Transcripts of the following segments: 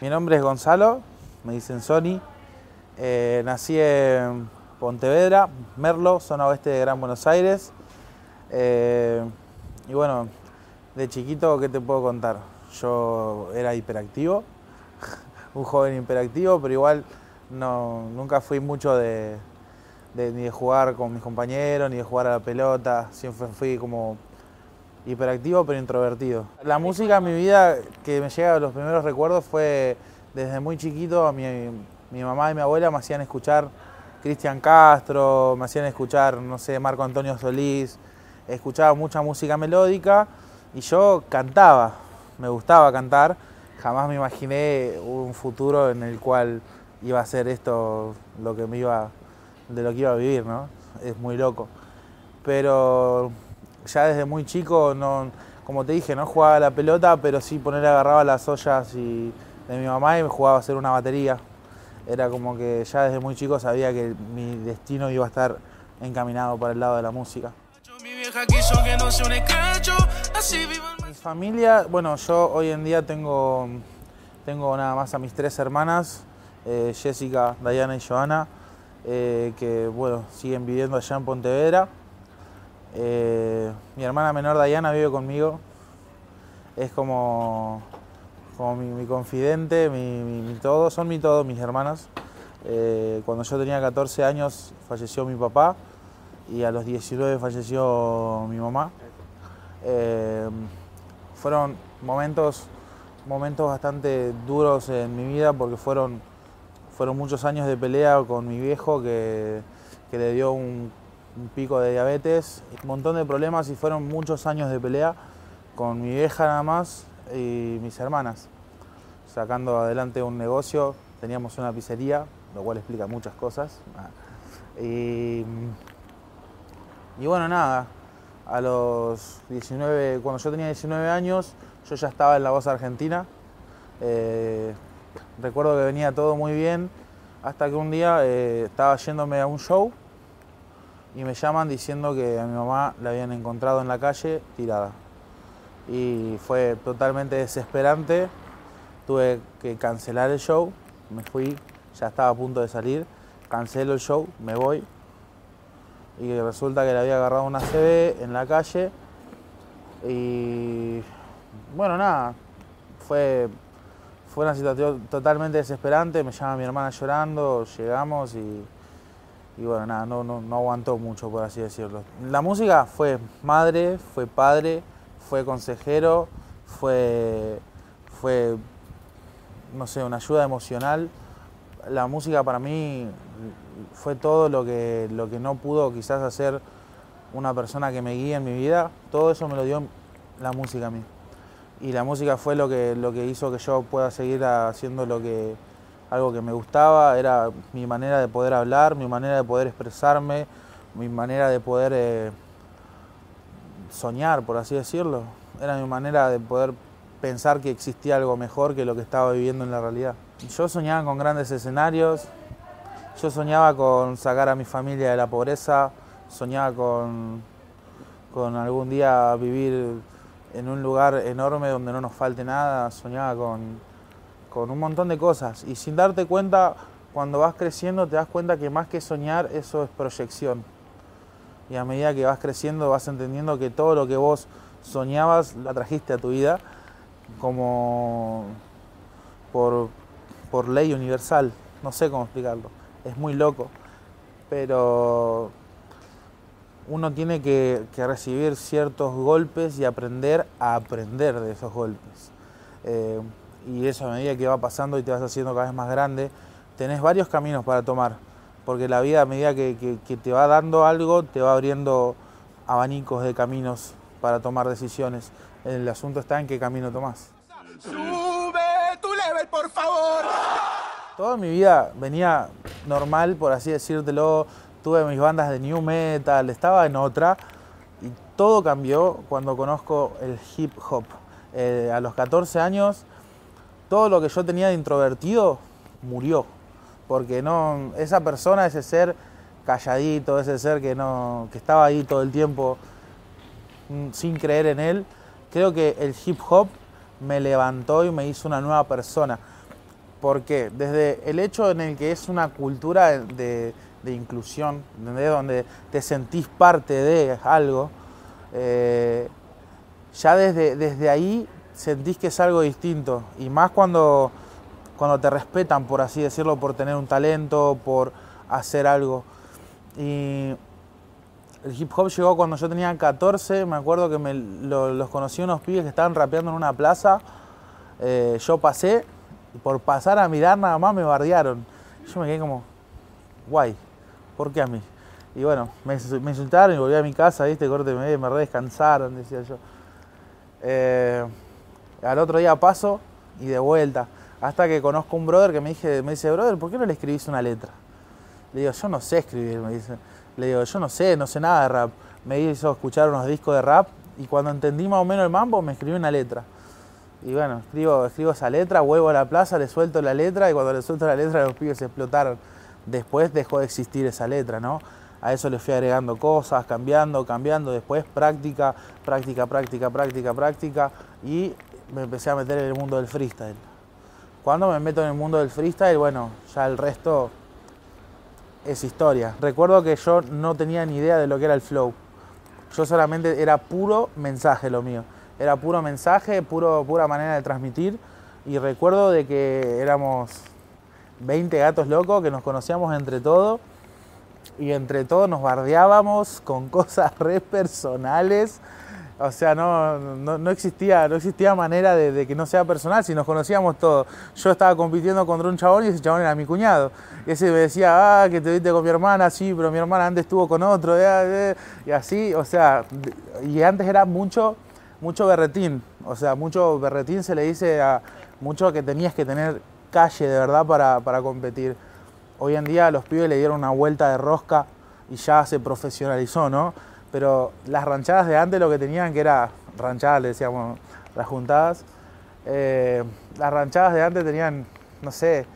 Mi nombre es Gonzalo, me dicen Sony. Eh, nací en Pontevedra, Merlo, zona oeste de Gran Buenos Aires. Eh, y bueno, de chiquito, ¿qué te puedo contar? Yo era hiperactivo, un joven hiperactivo, pero igual no, nunca fui mucho de, ni de jugar con mis compañeros, ni de jugar a la pelota. Siempre fui como hiperactivo pero introvertido. La música en mi vida que me llega a los primeros recuerdos fue desde muy chiquito, mi, mi mamá y mi abuela me hacían escuchar Cristian Castro, me hacían escuchar, no sé, Marco Antonio Solís, escuchaba mucha música melódica y yo cantaba, me gustaba cantar, jamás me imaginé un futuro en el cual iba a ser esto lo que me iba, de lo que iba a vivir, ¿no? Es muy loco. Pero ya desde muy chico, no, como te dije, no jugaba la pelota, pero sí poner agarraba las ollas y, de mi mamá y me jugaba a hacer una batería. Era como que ya desde muy chico sabía que mi destino iba a estar encaminado para el lado de la música. Mi familia, bueno, yo hoy en día tengo, tengo nada más a mis tres hermanas, eh, Jessica, Diana y Joana, eh, que bueno, siguen viviendo allá en Pontevedra. Eh, mi hermana menor Diana vive conmigo, es como, como mi, confidente, mi todo, son mi todo, mis hermanas. Eh, cuando yo tenía 14 años falleció mi papá y a los 19 falleció mi mamá. Eh, fueron momentos, momentos bastante duros en mi vida porque fueron, fueron muchos años de pelea con mi viejo que, que le dio un, un pico de diabetes, un montón de problemas y fueron muchos años de pelea con mi vieja nada más y mis hermanas. Sacando adelante un negocio, teníamos una pizzería, lo cual explica muchas cosas. Ah, Y, bueno, nada, a los 19, cuando yo tenía 19 años, yo ya estaba en la voz argentina. Eh, recuerdo que venía todo muy bien, hasta que un día eh, estaba yéndome a un show y me llaman diciendo que a mi mamá la habían encontrado en la calle tirada. Y fue totalmente desesperante. Tuve que cancelar el show, me fui, ya estaba a punto de salir, cancelo el show, me voy, y resulta que le había agarrado una CB en la calle y bueno, nada, fue, fue una situación totalmente desesperante, me llama mi hermana llorando, llegamos y, y bueno, nada, no, no, no aguantó mucho, por así decirlo. La música fue madre, fue padre, fue consejero, fue, fue no sé, una ayuda emocional. La música para mí fue todo lo que, lo que no pudo quizás hacer una persona que me guía en mi vida. Todo eso me lo dio la música a mí. Y la música fue lo que, lo que hizo que yo pueda seguir haciendo lo que, algo que me gustaba. Era mi manera de poder hablar, mi manera de poder expresarme, mi manera de poder eh, soñar, por así decirlo. Era mi manera de poder pensar que existía algo mejor que lo que estaba viviendo en la realidad. Yo soñaba con grandes escenarios, yo soñaba con sacar a mi familia de la pobreza, soñaba con, con algún día vivir en un lugar enorme donde no nos falte nada, soñaba con, con un montón de cosas. Y sin darte cuenta, cuando vas creciendo te das cuenta que más que soñar, eso es proyección. Y a medida que vas creciendo vas entendiendo que todo lo que vos soñabas lo trajiste a tu vida como por, por ley universal. No sé cómo explicarlo. Es muy loco. Pero uno tiene que, que recibir ciertos golpes y aprender a aprender de esos golpes. Eh, y eso a medida que va pasando y te vas haciendo cada vez más grande, tenés varios caminos para tomar. Porque la vida a medida que, que- que te va dando algo, te va abriendo abanicos de caminos para tomar decisiones. El asunto está en qué camino tomás. Sube tu level, por favor. Toda mi vida venía normal, por así decírtelo. Tuve mis bandas de new metal, estaba en otra. Y todo cambió cuando conozco el hip hop. Eh, a los 14 años, todo lo que yo tenía de introvertido murió. Porque no, esa persona, ese ser calladito, ese ser que, no, que estaba ahí todo el tiempo mm, sin creer en él, creo que el hip hop me levantó y me hizo una nueva persona. ¿Por qué? Desde el hecho en el que es una cultura de, de inclusión, ¿entendés? donde te sentís parte de algo, eh, ya desde, desde ahí sentís que es algo distinto. Y más cuando, cuando te respetan, por así decirlo, por tener un talento, por hacer algo. Y el hip hop llegó cuando yo tenía 14, me acuerdo que me, lo- los conocí unos pibes que estaban rapeando en una plaza. Eh, yo pasé y por pasar a mirar nada más me bardearon. Yo me quedé como, guay, ¿por qué a mí? Y bueno, me, insultaron y volví a mi casa, ¿viste? Corte, me, me re descansaron, decía yo. Eh, al otro día paso y de vuelta. Hasta que conozco un brother que me, dije, me dice, brother, ¿por qué no le escribís una letra? Le digo, yo no sé escribir, me dice. Le digo, yo no sé, no sé nada de rap. Me hizo escuchar unos discos de rap y cuando entendí más o menos el mambo me escribí una letra. Y bueno, escribo, escribo esa letra, vuelvo a la plaza, le suelto la letra y cuando le suelto la letra los pibes explotaron. Después dejó de existir esa letra, ¿no? A eso le fui agregando cosas, cambiando, cambiando, después práctica, práctica, práctica, práctica, práctica y me empecé a meter en el mundo del freestyle. Cuando me meto en el mundo del freestyle, bueno, ya el resto es historia. Recuerdo que yo no tenía ni idea de lo que era el flow. Yo solamente era puro mensaje lo mío. Era puro mensaje, puro, pura manera de transmitir. Y recuerdo de que éramos 20 gatos locos que nos conocíamos entre todos. Y entre todos nos bardeábamos con cosas re personales. O sea, no, no, no existía, no existía manera de, que no sea personal si nos conocíamos todos. Yo estaba compitiendo contra un chabón y ese chabón era mi cuñado. Y ese me decía, ah, que te viste con mi hermana, sí, pero mi hermana antes estuvo con otro. eh, eh", Y así, o sea, y antes era mucho, mucho berretín. O sea, mucho berretín se le dice a mucho que tenías que tener calle de verdad para, para competir. Hoy en día los pibes le dieron una vuelta de rosca y ya se profesionalizó, ¿no? Pero las ranchadas de antes lo que tenían que era ranchadas, le decíamos las juntadas. eh, las ranchadas de antes tenían, no sé,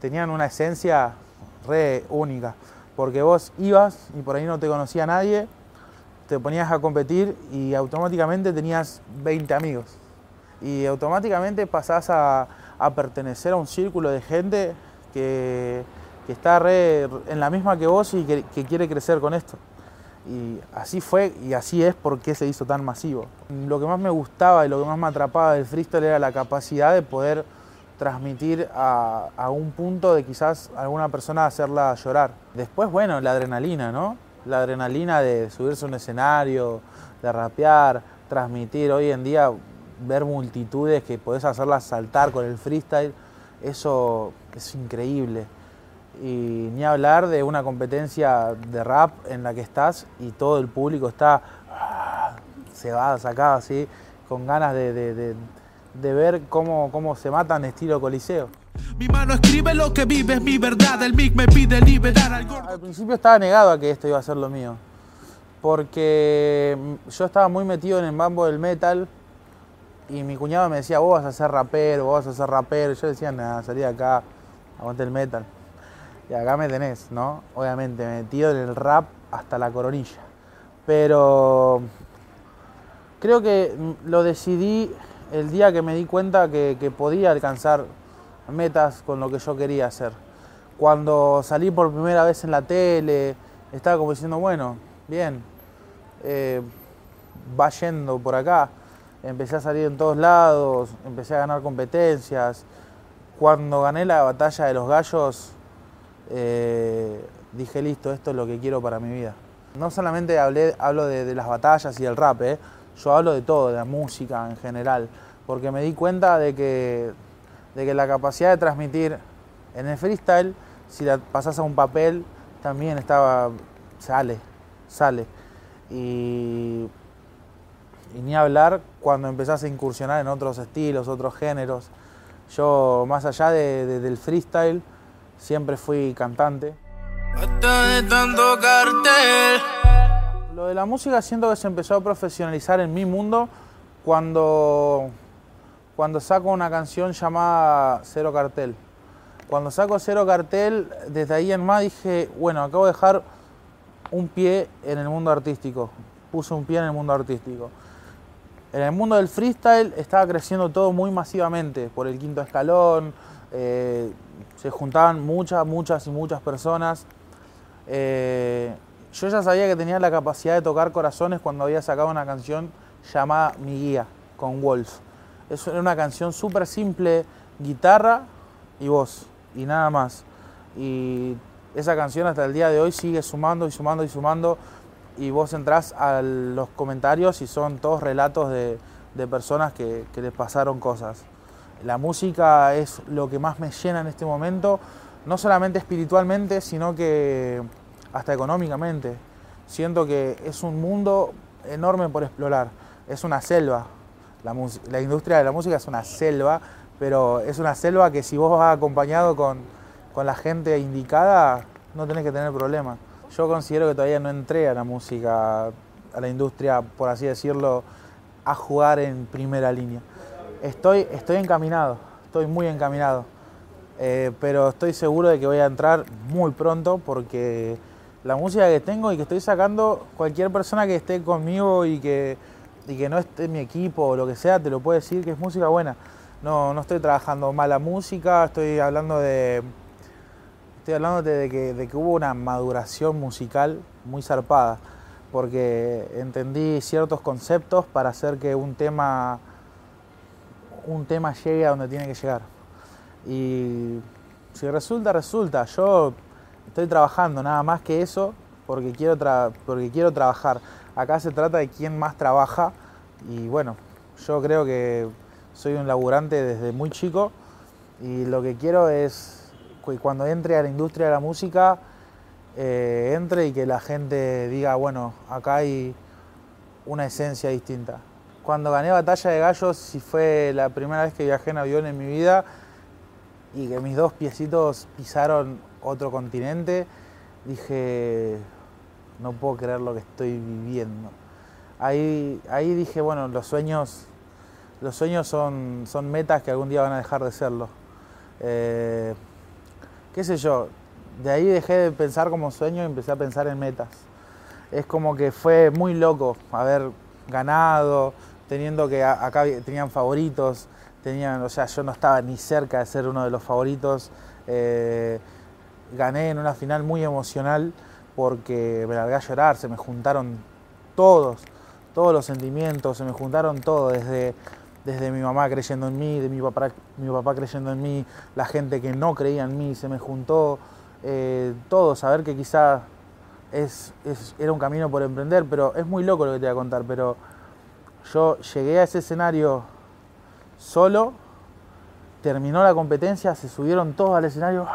tenían una esencia re única. Porque vos ibas y por ahí no te conocía nadie, te ponías a competir y automáticamente tenías 20 amigos. Y automáticamente pasás a, a pertenecer a un círculo de gente que, que está re en la misma que vos y que, que quiere crecer con esto. Y así fue y así es porque se hizo tan masivo. Lo que más me gustaba y lo que más me atrapaba del freestyle era la capacidad de poder transmitir a, a un punto de quizás alguna persona hacerla llorar. Después, bueno, la adrenalina, ¿no? La adrenalina de subirse a un escenario, de rapear, transmitir. Hoy en día ver multitudes que podés hacerlas saltar con el freestyle, eso es increíble. Y ni hablar de una competencia de rap en la que estás y todo el público está ah, se va sacado así, con ganas de, de- de- de ver cómo, cómo se matan estilo coliseo. Mi mano escribe lo que vive, es mi verdad. El mic me pide liberar al gordo. Al principio estaba negado a que esto iba a ser lo mío, porque yo estaba muy metido en el mambo del metal y mi cuñado me decía, vos vas a ser rapero, vos vas a ser rapero. Yo decía, nada, salí de acá, aguante el metal. Y acá me tenés, ¿no? Obviamente, metido en el rap hasta la coronilla. Pero creo que mm, lo decidí el día que me di cuenta que, podía alcanzar metas con lo que yo quería hacer. Cuando salí por primera vez en la tele, estaba como diciendo, bueno, bien, eh, va yendo por acá. Empecé a salir en todos lados, empecé a ganar competencias. Cuando gané la batalla de los gallos, eh, dije, listo, esto es lo que quiero para mi vida. No solamente hablé, hablo de, las batallas y del rap, eh, yo hablo de todo, de la música en general, porque me di cuenta de que, de que la capacidad de transmitir en el freestyle, si la pasas a un papel, también estaba, sale, sale. Y, y ni hablar cuando empezás a incursionar en otros estilos, otros géneros. Yo, más allá de- del freestyle, siempre fui cantante. Lo de la música siento que se empezó a profesionalizar en mi mundo cuando, cuando saco una canción llamada Cero Cartel. Cuando saco Cero Cartel, desde ahí en más dije, bueno, acabo de dejar un pie en el mundo artístico. Puse un pie en el mundo artístico. En el mundo del freestyle estaba creciendo todo muy masivamente por el quinto escalón, eh, se juntaban muchas, muchas y muchas personas. Eh, yo ya sabía que tenía la capacidad de tocar corazones cuando había sacado una canción llamada Mi Guía con Wolf. Es una canción súper simple, guitarra y voz, y nada más. Y esa canción hasta el día de hoy sigue sumando y sumando y sumando. Y vos entrás a los comentarios y son todos relatos de, personas que, que les pasaron cosas. La música es lo que más me llena en este momento, no solamente espiritualmente, sino que hasta económicamente. Siento que es un mundo enorme por explorar, es una selva. La, industria de la música es una selva, pero es una selva que si vos vas acompañado con, con la gente indicada, no tenés que tener problemas. Yo considero que todavía no entré a la música, a la industria, por así decirlo, a jugar en primera línea. Estoy, estoy encaminado, estoy muy encaminado, eh, pero estoy seguro de que voy a entrar muy pronto porque la música que tengo y que estoy sacando, cualquier persona que esté conmigo y que, y que no esté en mi equipo o lo que sea, te lo puede decir que es música buena. No, no estoy trabajando mala música, estoy hablando de. Estoy hablando de que, de que hubo una maduración musical muy zarpada, porque entendí ciertos conceptos para hacer que un tema, un tema llegue a donde tiene que llegar. Y si resulta, resulta. Yo estoy trabajando, nada más que eso, porque quiero, porque quiero trabajar. Acá se trata de quién más trabaja y bueno, yo creo que soy un laburante desde muy chico y lo que quiero es que cuando entre a la industria de la música, eh, entre y que la gente diga, bueno, acá hay una esencia distinta. Cuando gané Batalla de Gallos, si fue la primera vez que viajé en avión en mi vida y que mis dos piecitos pisaron otro continente, dije, no puedo creer lo que estoy viviendo. Ahí, ahí dije, bueno, los sueños, los sueños son, son metas que algún día van a dejar de serlo. Eh, qué sé yo, de ahí dejé de pensar como sueño y empecé a pensar en metas. Es como que fue muy loco haber ganado, teniendo que acá tenían favoritos, tenían, o sea, yo no estaba ni cerca de ser uno de los favoritos. Eh, gané en una final muy emocional porque me largué a llorar, se me juntaron todos, todos los sentimientos, se me juntaron todos, desde, desde mi mamá creyendo en mí, de mi papá, mi papá creyendo en mí, la gente que no creía en mí, se me juntó eh, todo, saber que quizá es, era un camino por emprender, pero es muy loco lo que te voy a contar, pero yo llegué a ese escenario solo, terminó la competencia, se subieron todos al escenario,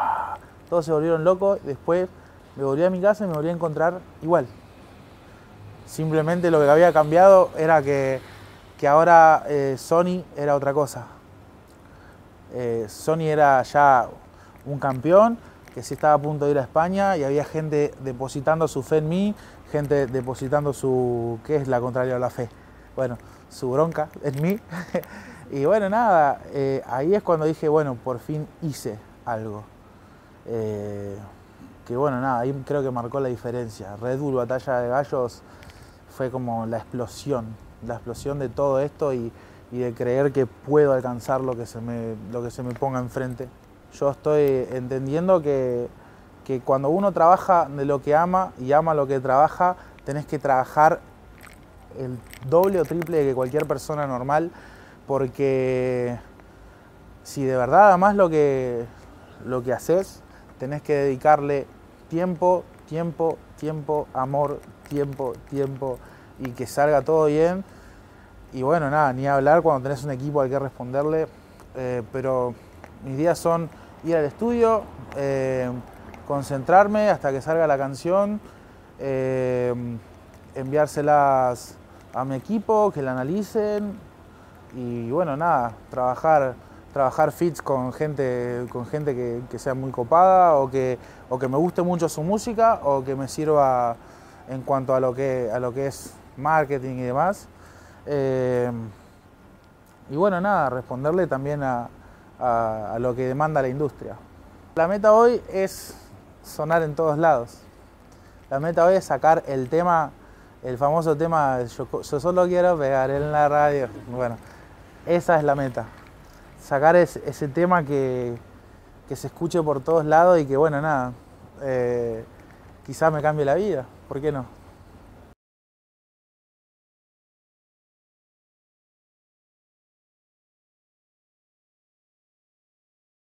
todos se volvieron locos, después me volví a mi casa y me volví a encontrar igual. Simplemente lo que había cambiado era que, ahora eh, Sony era otra cosa. Eh, Sony era ya un campeón que sí estaba a punto de ir a España y había gente depositando su fe en mí, gente depositando su, ¿qué es la contraria de la fe? Bueno, su bronca en mí. y bueno, nada, eh, ahí es cuando dije, bueno, por fin hice algo. Eh, que bueno, nada, ahí creo que marcó la diferencia. Red Bull Batalla de Gallos fue como la explosión, la explosión de todo esto y, de creer que puedo alcanzar lo que, se me, lo que se me ponga enfrente. Yo estoy entendiendo que, que cuando uno trabaja de lo que ama y ama lo que trabaja, tenés que trabajar el doble o triple que cualquier persona normal, porque si de verdad amas lo que, lo que haces, tenés que dedicarle tiempo, tiempo, tiempo, amor, tiempo, tiempo y que salga todo bien. Y bueno, nada, ni hablar cuando tenés un equipo al que responderle, eh, pero mis días son ir al estudio, eh, concentrarme hasta que salga la canción, eh, enviárselas a mi equipo, que la analicen y bueno, nada, trabajar trabajar fits con gente, con gente que, sea muy copada o que, o que me guste mucho su música o que me sirva en cuanto a lo que, a lo que es marketing y demás. Eh, y bueno, nada, responderle también a, lo que demanda la industria. La meta hoy es sonar en todos lados. La meta hoy es sacar el tema el famoso tema, yo, solo quiero pegar en la radio. Bueno, esa es la meta. Sacar ese, tema que, se escuche por todos lados y que, bueno, nada, eh, quizás me cambie la vida. ¿Por qué no?